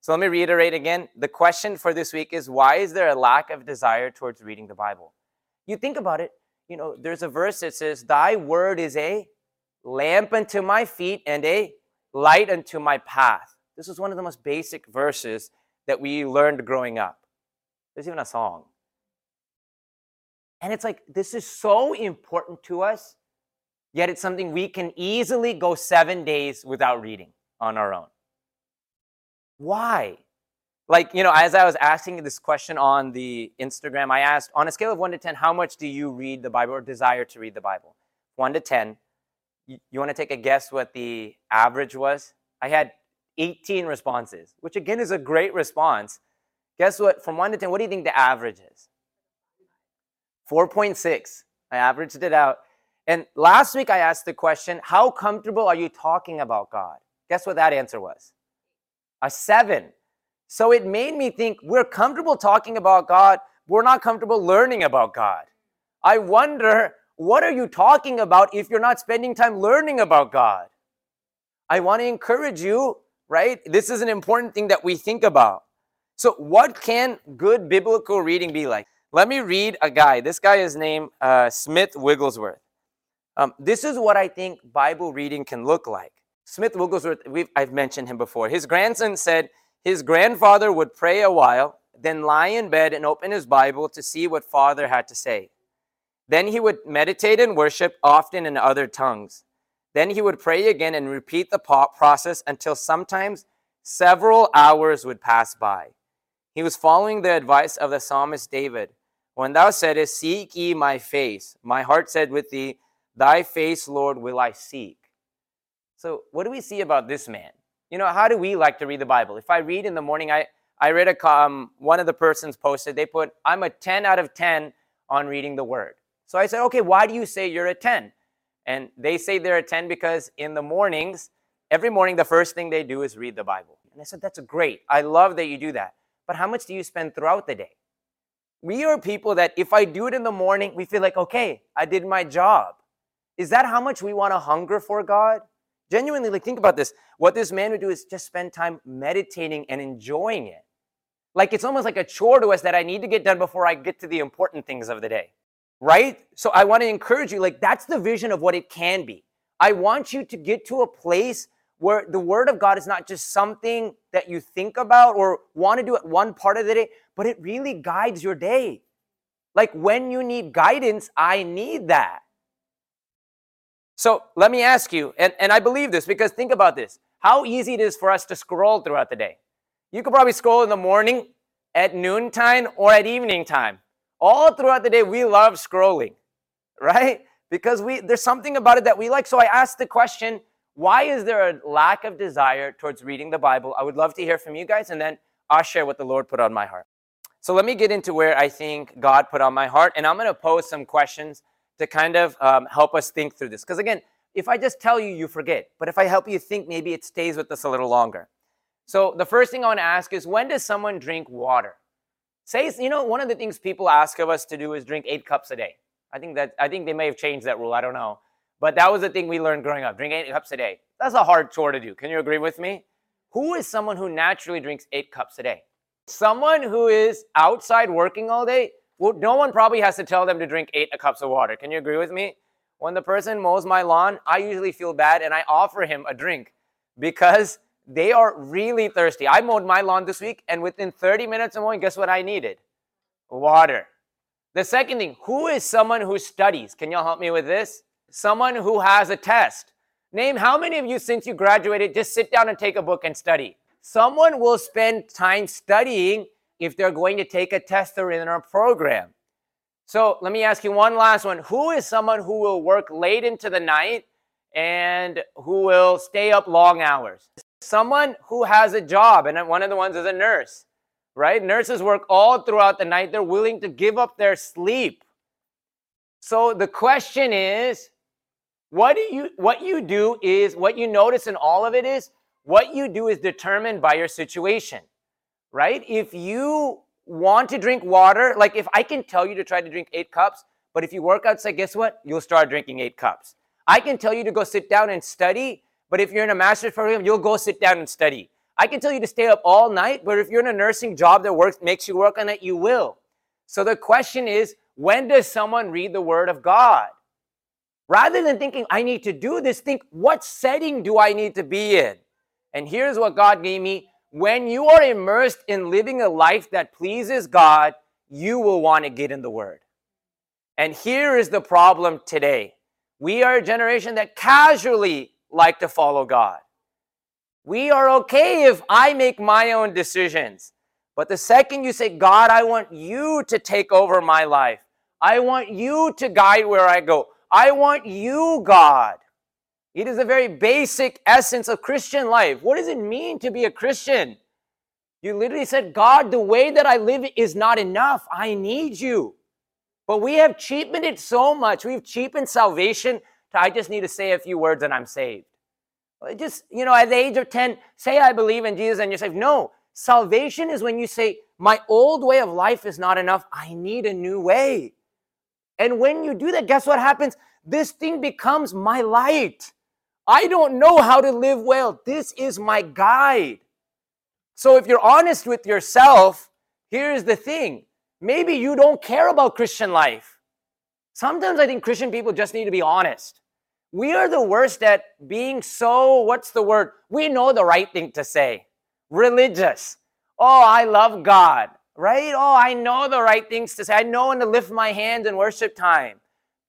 So let me reiterate again. The question for this week is why is there a lack of desire towards reading the Bible? You think about it, you know, there's a verse that says, Thy word is a lamp unto my feet and a light unto my path. This is one of the most basic verses that we learned growing up. There's even a song. And it's like, this is so important to us, yet it's something we can easily go seven days without reading on our own. Why? Like, you know, as I was asking this question on the Instagram, I asked, on a scale of one to 10, how much do you read the Bible or desire to read the Bible? One to 10. You, you want to take a guess what the average was? I had 18 responses, which again is a great response. Guess what? From one to 10, what do you think the average is? 4.6. I averaged it out. And last week I asked the question, How comfortable are you talking about God? Guess what that answer was? A seven. So it made me think we're comfortable talking about God, we're not comfortable learning about God. I wonder, what are you talking about if you're not spending time learning about God? I want to encourage you, right? This is an important thing that we think about. So, what can good biblical reading be like? Let me read a guy. This guy is named uh, Smith Wigglesworth. Um, this is what I think Bible reading can look like. Smith Wigglesworth, I've mentioned him before. His grandson said his grandfather would pray a while, then lie in bed and open his Bible to see what father had to say. Then he would meditate and worship, often in other tongues. Then he would pray again and repeat the process until sometimes several hours would pass by. He was following the advice of the psalmist David when thou saidest, Seek ye my face, my heart said with thee, Thy face, Lord, will I seek. So, what do we see about this man? You know, how do we like to read the Bible? If I read in the morning, I, I read a um, one of the persons posted, they put, I'm a 10 out of 10 on reading the word. So I said, okay, why do you say you're a 10? And they say they're a 10 because in the mornings, every morning, the first thing they do is read the Bible. And I said, that's great. I love that you do that. But how much do you spend throughout the day? We are people that if I do it in the morning, we feel like, okay, I did my job. Is that how much we want to hunger for God? Genuinely, like, think about this. What this man would do is just spend time meditating and enjoying it. Like, it's almost like a chore to us that I need to get done before I get to the important things of the day. Right? So, I want to encourage you, like, that's the vision of what it can be. I want you to get to a place where the word of God is not just something that you think about or want to do at one part of the day, but it really guides your day. Like when you need guidance, I need that. So let me ask you, and, and I believe this because think about this how easy it is for us to scroll throughout the day. You could probably scroll in the morning, at noontime, or at evening time. All throughout the day, we love scrolling, right? Because we there's something about it that we like. So I asked the question why is there a lack of desire towards reading the Bible? I would love to hear from you guys, and then I'll share what the Lord put on my heart. So let me get into where I think God put on my heart, and I'm going to pose some questions to kind of um, help us think through this. Because again, if I just tell you, you forget. But if I help you think, maybe it stays with us a little longer. So the first thing I want to ask is when does someone drink water? Say, you know, one of the things people ask of us to do is drink eight cups a day. I think that I think they may have changed that rule. I don't know. But that was the thing we learned growing up drink eight cups a day. That's a hard chore to do. Can you agree with me? Who is someone who naturally drinks eight cups a day? Someone who is outside working all day, no one probably has to tell them to drink eight cups of water. Can you agree with me? When the person mows my lawn, I usually feel bad and I offer him a drink because they are really thirsty. I mowed my lawn this week and within 30 minutes of mowing, guess what I needed? Water. The second thing, who is someone who studies? Can y'all help me with this? someone who has a test. Name how many of you, since you graduated, just sit down and take a book and study? Someone will spend time studying if they're going to take a test or in our program. So let me ask you one last one. Who is someone who will work late into the night and who will stay up long hours? Someone who has a job, and one of the ones is a nurse, right? Nurses work all throughout the night. They're willing to give up their sleep. So the question is what do you what you do is what you notice in all of it is what you do is determined by your situation. Right? If you want to drink water, like if I can tell you to try to drink 8 cups, but if you work outside, guess what? You'll start drinking 8 cups. I can tell you to go sit down and study, but if you're in a master's program, you'll go sit down and study. I can tell you to stay up all night, but if you're in a nursing job that works makes you work on it, you will. So the question is, when does someone read the word of God? Rather than thinking, I need to do this, think, what setting do I need to be in? And here's what God gave me. When you are immersed in living a life that pleases God, you will want to get in the word. And here is the problem today. We are a generation that casually like to follow God. We are okay if I make my own decisions. But the second you say, God, I want you to take over my life, I want you to guide where I go, I want you, God. It is a very basic essence of Christian life. What does it mean to be a Christian? You literally said, God, the way that I live is not enough. I need you. But we have cheapened it so much. We've cheapened salvation to I just need to say a few words and I'm saved. Just, you know, at the age of 10, say I believe in Jesus and you're saved. No, salvation is when you say, my old way of life is not enough. I need a new way. And when you do that, guess what happens? This thing becomes my light. I don't know how to live well. This is my guide. So if you're honest with yourself, here's the thing maybe you don't care about Christian life. Sometimes I think Christian people just need to be honest. We are the worst at being so, what's the word? We know the right thing to say. Religious. Oh, I love God, right? Oh, I know the right things to say. I know when to lift my hands in worship time.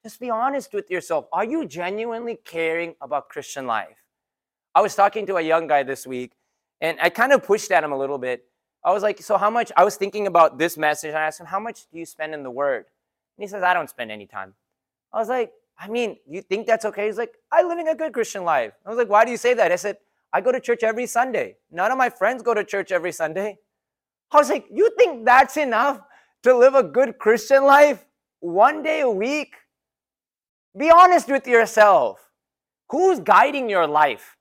Just be honest with yourself. Are you genuinely caring about Christian life? I was talking to a young guy this week, and I kind of pushed at him a little bit. I was like, So, how much? I was thinking about this message, and I asked him, How much do you spend in the Word? And he says, I don't spend any time. I was like, I mean, you think that's okay? He's like, I'm living a good Christian life. I was like, why do you say that? I said, I go to church every Sunday. None of my friends go to church every Sunday. I was like, you think that's enough to live a good Christian life? One day a week? Be honest with yourself. Who's guiding your life?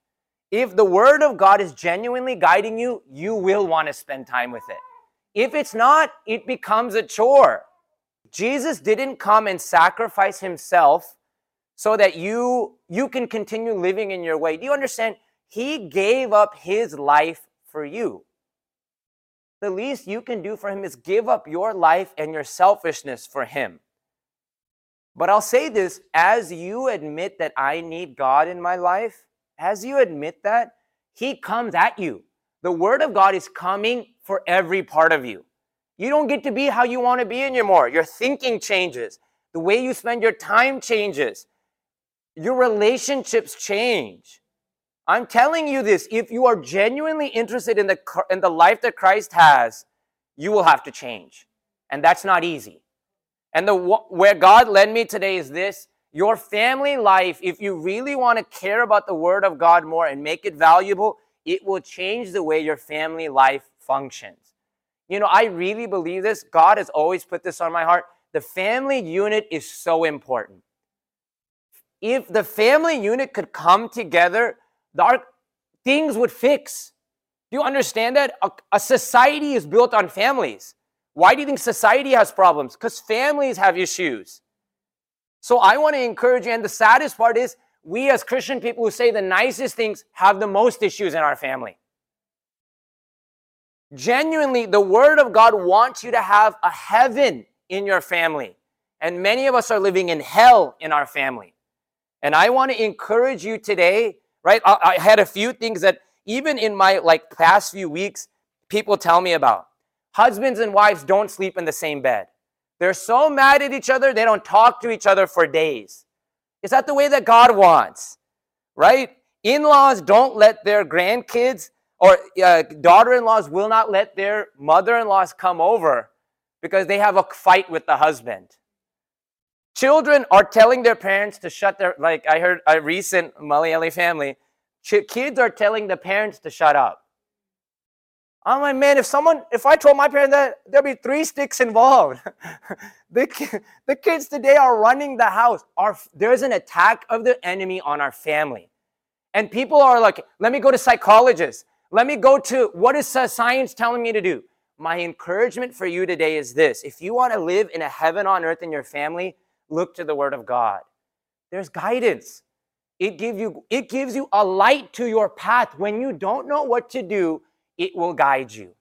If the Word of God is genuinely guiding you, you will want to spend time with it. If it's not, it becomes a chore. Jesus didn't come and sacrifice himself so that you you can continue living in your way. Do you understand? He gave up his life for you. The least you can do for him is give up your life and your selfishness for him. But I'll say this as you admit that I need God in my life, as you admit that, he comes at you. The word of God is coming for every part of you. You don't get to be how you want to be anymore. Your thinking changes. The way you spend your time changes your relationships change. I'm telling you this if you are genuinely interested in the, in the life that Christ has, you will have to change. And that's not easy. And the where God led me today is this your family life, if you really want to care about the Word of God more and make it valuable, it will change the way your family life functions. You know, I really believe this. God has always put this on my heart. The family unit is so important if the family unit could come together, our, things would fix. Do you understand that? A, a society is built on families. Why do you think society has problems? Because families have issues. So I want to encourage you, and the saddest part is we as Christian people who say the nicest things have the most issues in our family. Genuinely, the Word of God wants you to have a heaven in your family. And many of us are living in hell in our family. And I want to encourage you today, right? I, I, had a few things that even in my like past few weeks, people tell me about. Husbands and wives don't sleep in the same bed. They're so mad at each other, they don't talk to each other for days. Is that the way that God wants? Right? In laws don't let their grandkids or uh, daughter in laws will not let their mother in laws come over because they have a fight with the husband. Children are telling their parents to shut their, like I heard a recent Malayali family, kids are telling the parents to shut up. I'm like, man, if someone, if I told my parents that, there'd be three sticks involved. the, the kids today are running the house. Our, there's an attack of the enemy on our family. And people are like, let me go to psychologists. Let me go to what is science telling me to do? My encouragement for you today is this if you want to live in a heaven on earth in your family, look to the word of God. There's guidance. It gives you it gives you a light to your path when you don't know what to do. It will guide you.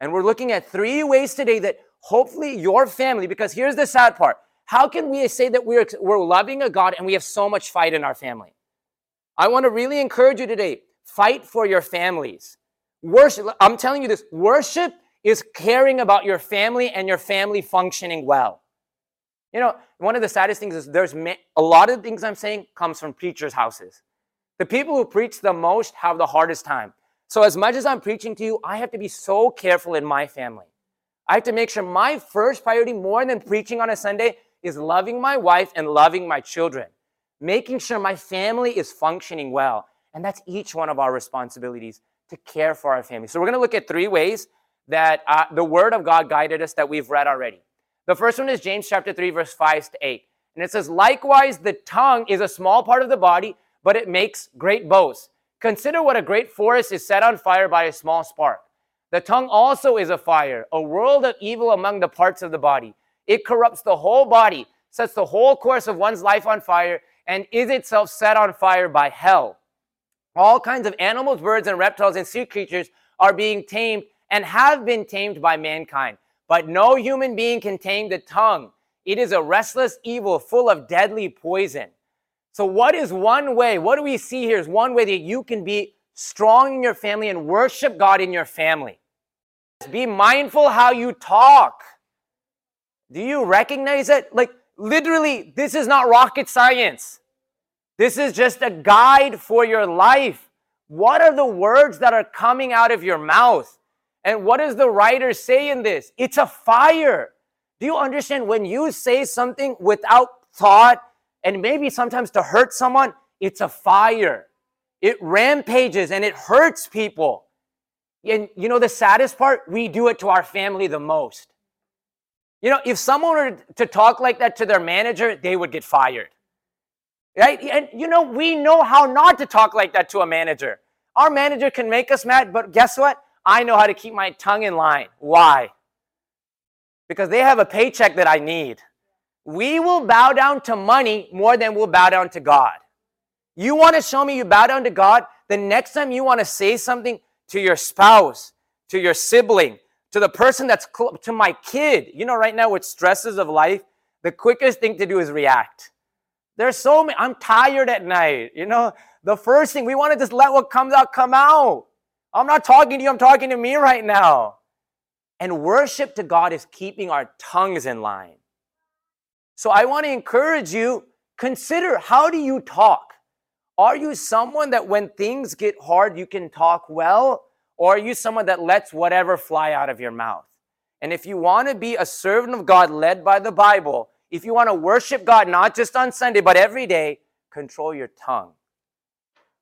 And we're looking at three ways today that hopefully your family, because here's the sad part how can we say that we're, we're loving a God and we have so much fight in our family? I want to really encourage you today fight for your families. Worship, I'm telling you this worship is caring about your family and your family functioning well. You know, one of the saddest things is there's a lot of things I'm saying comes from preachers' houses. The people who preach the most have the hardest time. So, as much as I'm preaching to you, I have to be so careful in my family. I have to make sure my first priority, more than preaching on a Sunday, is loving my wife and loving my children, making sure my family is functioning well. And that's each one of our responsibilities to care for our family. So, we're going to look at three ways that uh, the Word of God guided us that we've read already. The first one is James chapter 3, verse 5 to 8. And it says, Likewise, the tongue is a small part of the body, but it makes great boasts. Consider what a great forest is set on fire by a small spark. The tongue also is a fire, a world of evil among the parts of the body. It corrupts the whole body, sets the whole course of one's life on fire, and is itself set on fire by hell. All kinds of animals, birds, and reptiles and sea creatures are being tamed and have been tamed by mankind. But no human being can tame the tongue. It is a restless evil full of deadly poison. So, what is one way? What do we see here is one way that you can be strong in your family and worship God in your family. Be mindful how you talk. Do you recognize it? Like, literally, this is not rocket science. This is just a guide for your life. What are the words that are coming out of your mouth? And what does the writer say in this? It's a fire. Do you understand when you say something without thought and maybe sometimes to hurt someone, it's a fire. It rampages and it hurts people. And you know the saddest part? We do it to our family the most. You know, if someone were to talk like that to their manager, they would get fired. Right? And you know, we know how not to talk like that to a manager. Our manager can make us mad, but guess what? I know how to keep my tongue in line. Why? Because they have a paycheck that I need. We will bow down to money more than we'll bow down to God. You want to show me you bow down to God? The next time you want to say something to your spouse, to your sibling, to the person that's cl- to my kid, you know, right now with stresses of life, the quickest thing to do is react. There's so many, I'm tired at night. You know, the first thing we want to just let what comes out come out. I'm not talking to you, I'm talking to me right now. And worship to God is keeping our tongues in line. So I want to encourage you consider how do you talk? Are you someone that when things get hard, you can talk well? Or are you someone that lets whatever fly out of your mouth? And if you want to be a servant of God led by the Bible, if you want to worship God not just on Sunday, but every day, control your tongue.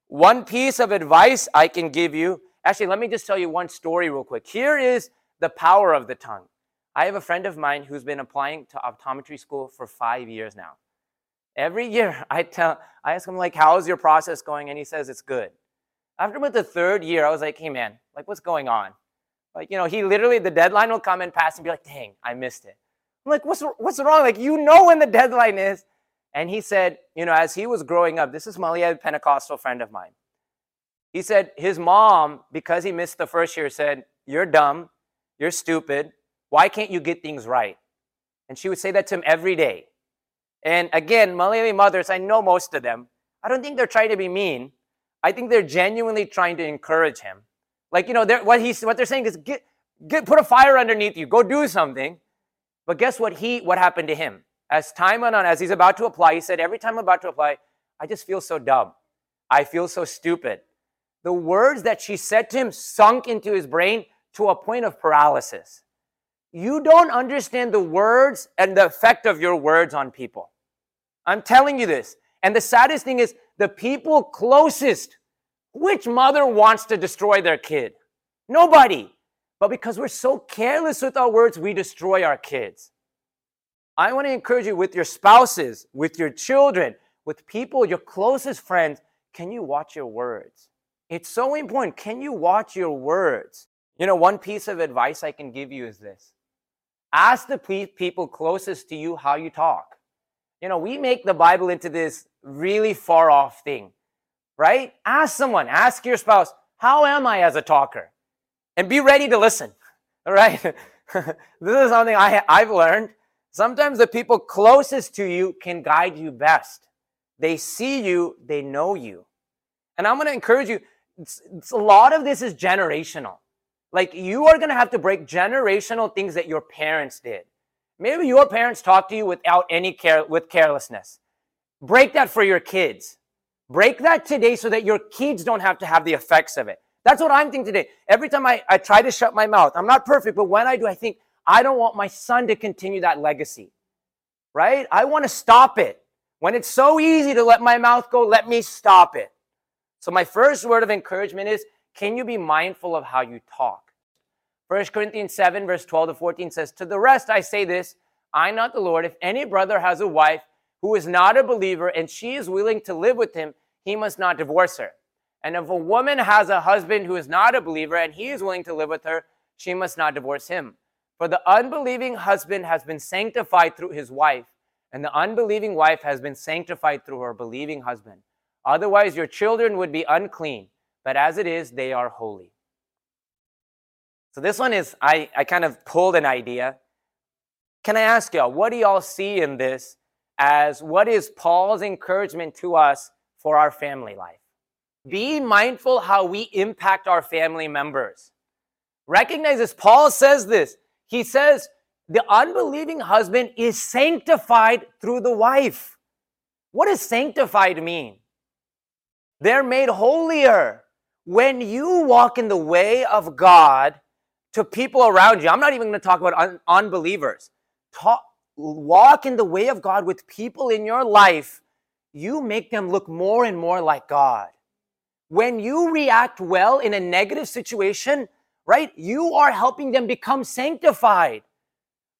One piece of advice I can give you actually, let me just tell you one story real quick. Here is the power of the tongue. I have a friend of mine who's been applying to optometry school for five years now. Every year, I tell, I ask him like, "How's your process going?" And he says it's good. After about the third year, I was like, "Hey man, like what's going on?" Like you know, he literally the deadline will come and pass and be like, "Dang, I missed it." I'm like, "What's what's wrong?" Like you know when the deadline is. And he said, you know, as he was growing up, this is Mali, a Pentecostal friend of mine. He said his mom, because he missed the first year, said, "You're dumb, you're stupid. Why can't you get things right?" And she would say that to him every day. And again, Malayali mothers, I know most of them. I don't think they're trying to be mean. I think they're genuinely trying to encourage him. Like, you know, they're, what, he's, what they're saying is get, get, put a fire underneath you, go do something. But guess what he what happened to him? As time went on, as he's about to apply, he said, Every time I'm about to apply, I just feel so dumb. I feel so stupid. The words that she said to him sunk into his brain to a point of paralysis. You don't understand the words and the effect of your words on people. I'm telling you this. And the saddest thing is the people closest. Which mother wants to destroy their kid? Nobody. But because we're so careless with our words, we destroy our kids. I want to encourage you with your spouses, with your children, with people, your closest friends, can you watch your words? It's so important. Can you watch your words? You know, one piece of advice I can give you is this ask the people closest to you how you talk. You know, we make the Bible into this really far off thing, right? Ask someone, ask your spouse, how am I as a talker? and be ready to listen. All right? this is something I, I've learned. Sometimes the people closest to you can guide you best. They see you, they know you. And I'm going to encourage you, it's, it's, a lot of this is generational. Like you are going to have to break generational things that your parents did. Maybe your parents talked to you without any care, with carelessness. Break that for your kids. Break that today so that your kids don't have to have the effects of it. That's what I'm thinking today. Every time I, I try to shut my mouth, I'm not perfect, but when I do, I think, I don't want my son to continue that legacy, right? I want to stop it. When it's so easy to let my mouth go, let me stop it. So, my first word of encouragement is can you be mindful of how you talk? 1 Corinthians 7, verse 12 to 14 says, To the rest I say this, I, not the Lord, if any brother has a wife who is not a believer and she is willing to live with him, he must not divorce her. And if a woman has a husband who is not a believer and he is willing to live with her, she must not divorce him. For the unbelieving husband has been sanctified through his wife, and the unbelieving wife has been sanctified through her believing husband. Otherwise, your children would be unclean, but as it is, they are holy. So, this one is, I, I kind of pulled an idea. Can I ask y'all, what do y'all see in this as what is Paul's encouragement to us for our family life? Be mindful how we impact our family members. Recognize this. Paul says this. He says, the unbelieving husband is sanctified through the wife. What does sanctified mean? They're made holier. When you walk in the way of God to people around you, I'm not even going to talk about un- unbelievers. Talk, walk in the way of God with people in your life, you make them look more and more like God. When you react well in a negative situation, right, you are helping them become sanctified.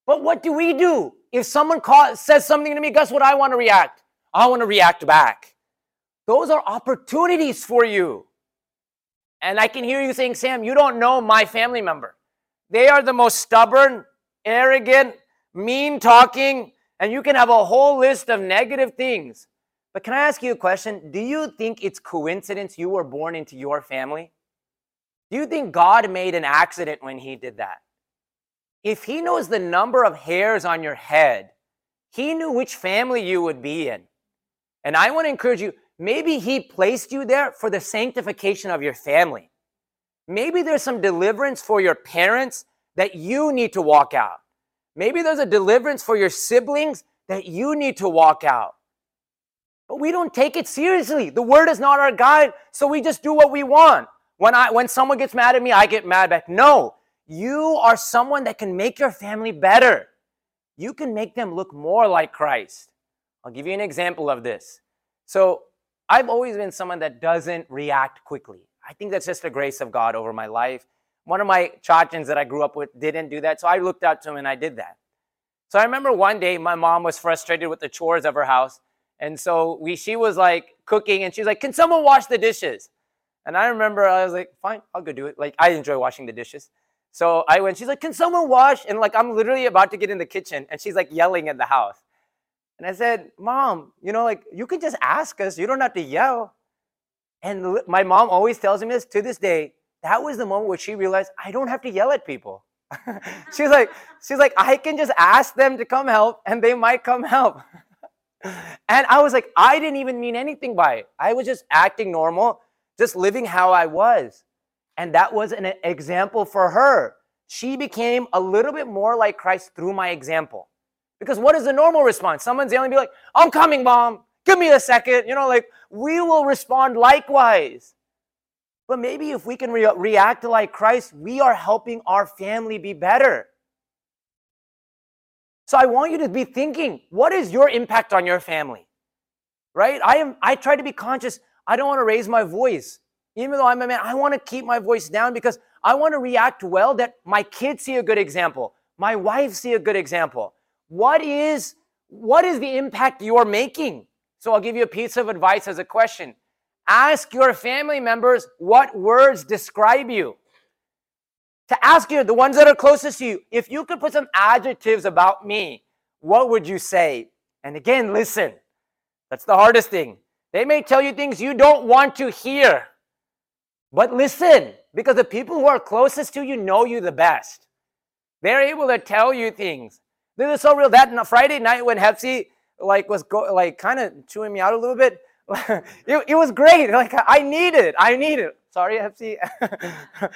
But what do we do? If someone call, says something to me, guess what I want to react? I want to react back. Those are opportunities for you. And I can hear you saying, Sam, you don't know my family member. They are the most stubborn, arrogant, mean talking, and you can have a whole list of negative things. But can I ask you a question? Do you think it's coincidence you were born into your family? Do you think God made an accident when he did that? If he knows the number of hairs on your head, he knew which family you would be in. And I want to encourage you Maybe He placed you there for the sanctification of your family. Maybe there's some deliverance for your parents that you need to walk out. Maybe there's a deliverance for your siblings that you need to walk out. But we don't take it seriously. The word is not our guide, so we just do what we want. When I when someone gets mad at me, I get mad back. No, you are someone that can make your family better. You can make them look more like Christ. I'll give you an example of this. So, I've always been someone that doesn't react quickly. I think that's just the grace of God over my life. One of my chachans that I grew up with didn't do that, so I looked up to him and I did that. So I remember one day my mom was frustrated with the chores of her house, and so we she was like cooking and she's like, "Can someone wash the dishes?" And I remember I was like, "Fine, I'll go do it." Like I enjoy washing the dishes. So I went, she's like, Can someone wash? And like I'm literally about to get in the kitchen and she's like yelling at the house. And I said, Mom, you know, like you can just ask us. You don't have to yell. And my mom always tells me this to this day. That was the moment where she realized I don't have to yell at people. she's like, she's like, I can just ask them to come help and they might come help. and I was like, I didn't even mean anything by it. I was just acting normal, just living how I was. And that was an example for her. She became a little bit more like Christ through my example. Because what is the normal response? Someone's yelling, be like, I'm coming, mom. Give me a second. You know, like we will respond likewise. But maybe if we can re- react like Christ, we are helping our family be better. So I want you to be thinking, what is your impact on your family? Right? I am I try to be conscious. I don't want to raise my voice. Even though I'm a man, I want to keep my voice down because I want to react well that my kids see a good example. My wife see a good example what is what is the impact you're making? So I'll give you a piece of advice as a question. Ask your family members what words describe you. To ask you, the ones that are closest to you, if you could put some adjectives about me, what would you say? And again, listen. That's the hardest thing. They may tell you things you don't want to hear. But listen, because the people who are closest to you know you the best. They're able to tell you things. This is so real. That Friday night when Hepsi like was go, like kind of chewing me out a little bit, it, it was great. Like I need it. I need it. Sorry, Hepsi.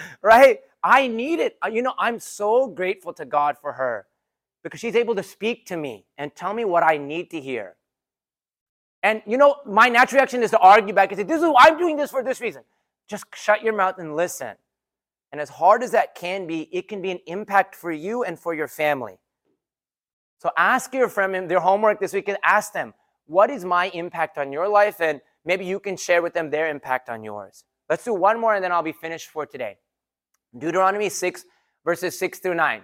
right? I need it. You know, I'm so grateful to God for her because she's able to speak to me and tell me what I need to hear. And you know, my natural reaction is to argue back and say, "This is I'm doing this for this reason." Just shut your mouth and listen. And as hard as that can be, it can be an impact for you and for your family. So ask your friend their homework this week and ask them, what is my impact on your life? And maybe you can share with them their impact on yours. Let's do one more and then I'll be finished for today. Deuteronomy 6, verses 6 through 9.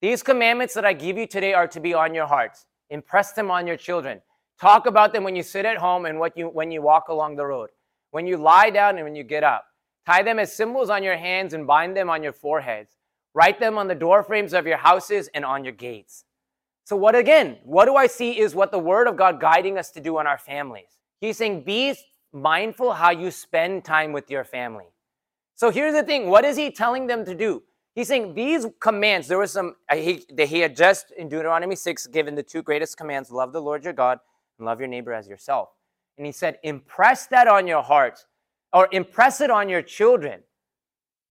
These commandments that I give you today are to be on your hearts. Impress them on your children. Talk about them when you sit at home and what you, when you walk along the road, when you lie down and when you get up. Tie them as symbols on your hands and bind them on your foreheads. Write them on the doorframes of your houses and on your gates. So, what again, what do I see is what the Word of God guiding us to do in our families. He's saying, be mindful how you spend time with your family. So, here's the thing what is He telling them to do? He's saying these commands, there was some, uh, he, he had just in Deuteronomy 6 given the two greatest commands love the Lord your God and love your neighbor as yourself. And he said, impress that on your heart or impress it on your children.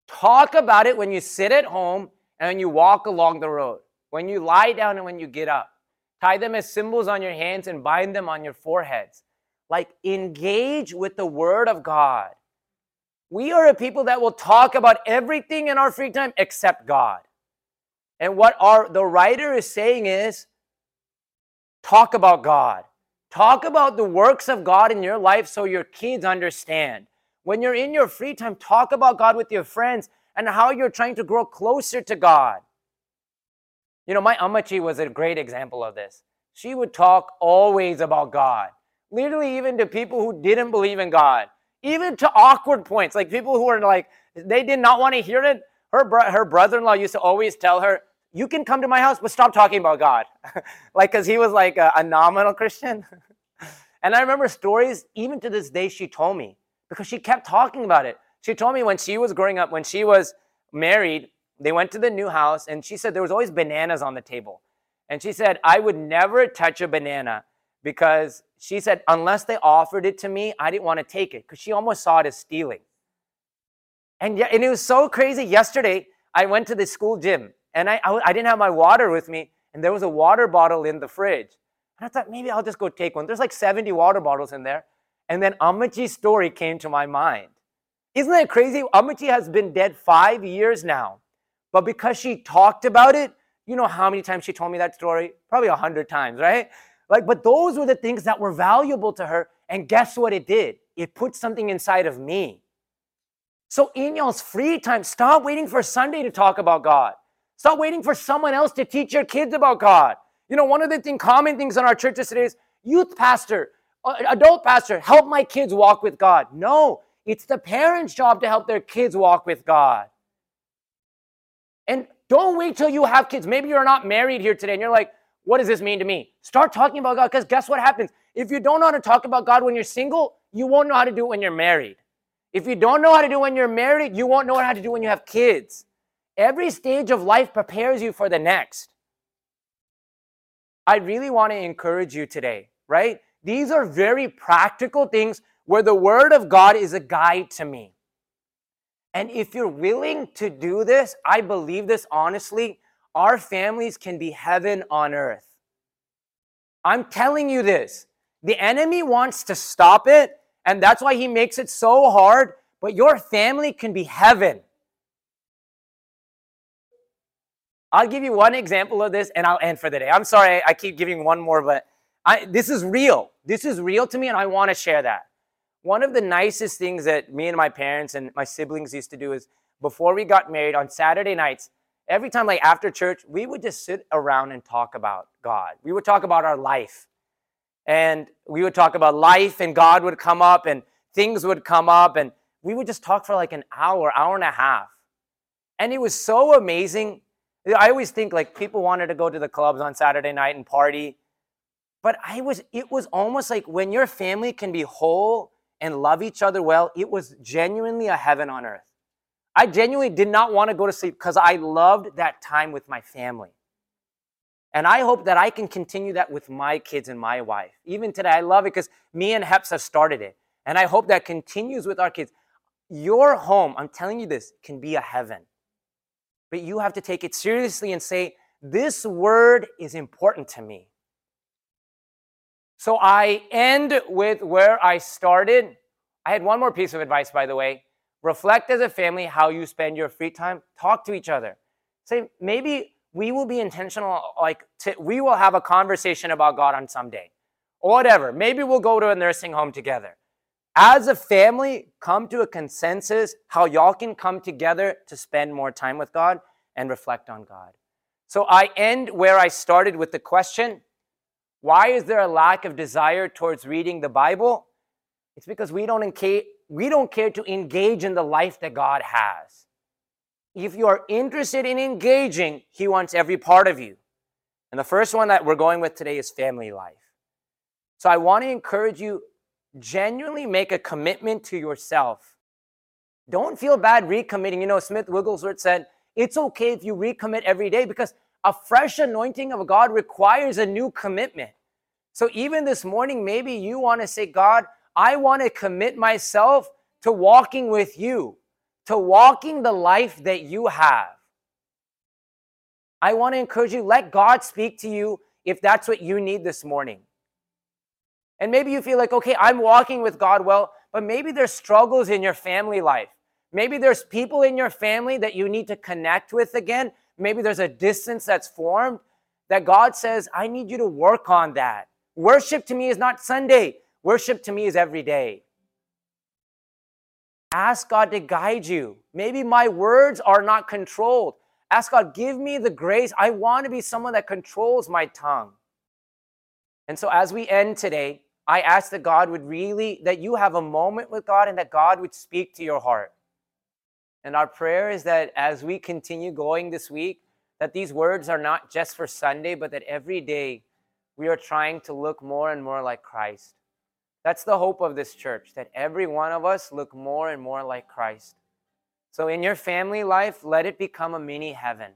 Talk about it when you sit at home and you walk along the road when you lie down and when you get up. Tie them as symbols on your hands and bind them on your foreheads. Like engage with the Word of God. We are a people that will talk about everything in our free time except God. And what our the writer is saying is talk about God. Talk about the works of God in your life so your kids understand. When you're in your free time, talk about God with your friends and how you're trying to grow closer to God. You know, my Amachi was a great example of this. She would talk always about God, literally, even to people who didn't believe in God, even to awkward points, like people who were like, they did not want to hear it. Her, bro- her brother in law used to always tell her, You can come to my house, but stop talking about God. like, because he was like a, a nominal Christian. and I remember stories, even to this day, she told me because she kept talking about it. She told me when she was growing up, when she was married, they went to the new house and she said there was always bananas on the table. And she said, I would never touch a banana because she said, unless they offered it to me, I didn't want to take it because she almost saw it as stealing. And, yeah, and it was so crazy. Yesterday, I went to the school gym and I, I, I didn't have my water with me, and there was a water bottle in the fridge. And I thought, maybe I'll just go take one. There's like 70 water bottles in there. And then Amachi's story came to my mind. Isn't that crazy? Amachi has been dead five years now. But because she talked about it, you know how many times she told me that story? Probably a hundred times, right? Like, but those were the things that were valuable to her. And guess what it did? It put something inside of me. So in y'all's free time, stop waiting for Sunday to talk about God. Stop waiting for someone else to teach your kids about God. You know, one of the thing, common things in our churches today is youth pastor, uh, adult pastor, help my kids walk with God. No, it's the parents' job to help their kids walk with God. Don't wait till you have kids. Maybe you're not married here today and you're like, what does this mean to me? Start talking about God because guess what happens? If you don't know how to talk about God when you're single, you won't know how to do it when you're married. If you don't know how to do it when you're married, you won't know how to do it when you have kids. Every stage of life prepares you for the next. I really want to encourage you today, right? These are very practical things where the Word of God is a guide to me. And if you're willing to do this, I believe this honestly, our families can be heaven on earth. I'm telling you this. The enemy wants to stop it, and that's why he makes it so hard, but your family can be heaven. I'll give you one example of this and I'll end for the day. I'm sorry, I keep giving one more, but I, this is real. This is real to me, and I want to share that. One of the nicest things that me and my parents and my siblings used to do is before we got married on Saturday nights, every time like after church, we would just sit around and talk about God. We would talk about our life. And we would talk about life and God would come up and things would come up and we would just talk for like an hour, hour and a half. And it was so amazing. I always think like people wanted to go to the clubs on Saturday night and party. But I was it was almost like when your family can be whole and love each other well, it was genuinely a heaven on earth. I genuinely did not want to go to sleep because I loved that time with my family. And I hope that I can continue that with my kids and my wife. Even today, I love it because me and Heps have started it. And I hope that continues with our kids. Your home, I'm telling you this, can be a heaven. But you have to take it seriously and say, This word is important to me. So I end with where I started. I had one more piece of advice, by the way. Reflect as a family how you spend your free time. Talk to each other. Say, maybe we will be intentional, like, to, we will have a conversation about God on some day or whatever. Maybe we'll go to a nursing home together. As a family, come to a consensus how y'all can come together to spend more time with God and reflect on God. So I end where I started with the question why is there a lack of desire towards reading the Bible? It's because we don't, we don't care to engage in the life that God has. If you are interested in engaging, He wants every part of you. And the first one that we're going with today is family life. So I want to encourage you genuinely make a commitment to yourself. Don't feel bad recommitting. You know, Smith Wigglesworth said, it's okay if you recommit every day because a fresh anointing of God requires a new commitment. So even this morning, maybe you want to say, God, I want to commit myself to walking with you, to walking the life that you have. I want to encourage you, let God speak to you if that's what you need this morning. And maybe you feel like, okay, I'm walking with God well, but maybe there's struggles in your family life. Maybe there's people in your family that you need to connect with again maybe there's a distance that's formed that God says, I need you to work on that. Worship to me is not Sunday, worship to me is every day. Ask God to guide you. Maybe my words are not controlled. Ask God, give me the grace. I want to be someone that controls my tongue. And so, as we end today, I ask that God would really, that you have a moment with God and that God would speak to your heart. And our prayer is that as we continue going this week, that these words are not just for Sunday, but that every day we are trying to look more and more like Christ. That's the hope of this church, that every one of us look more and more like Christ. So in your family life, let it become a mini heaven.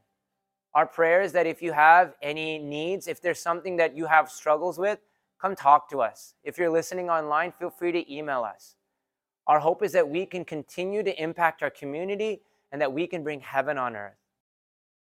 Our prayer is that if you have any needs, if there's something that you have struggles with, come talk to us. If you're listening online, feel free to email us. Our hope is that we can continue to impact our community and that we can bring heaven on earth.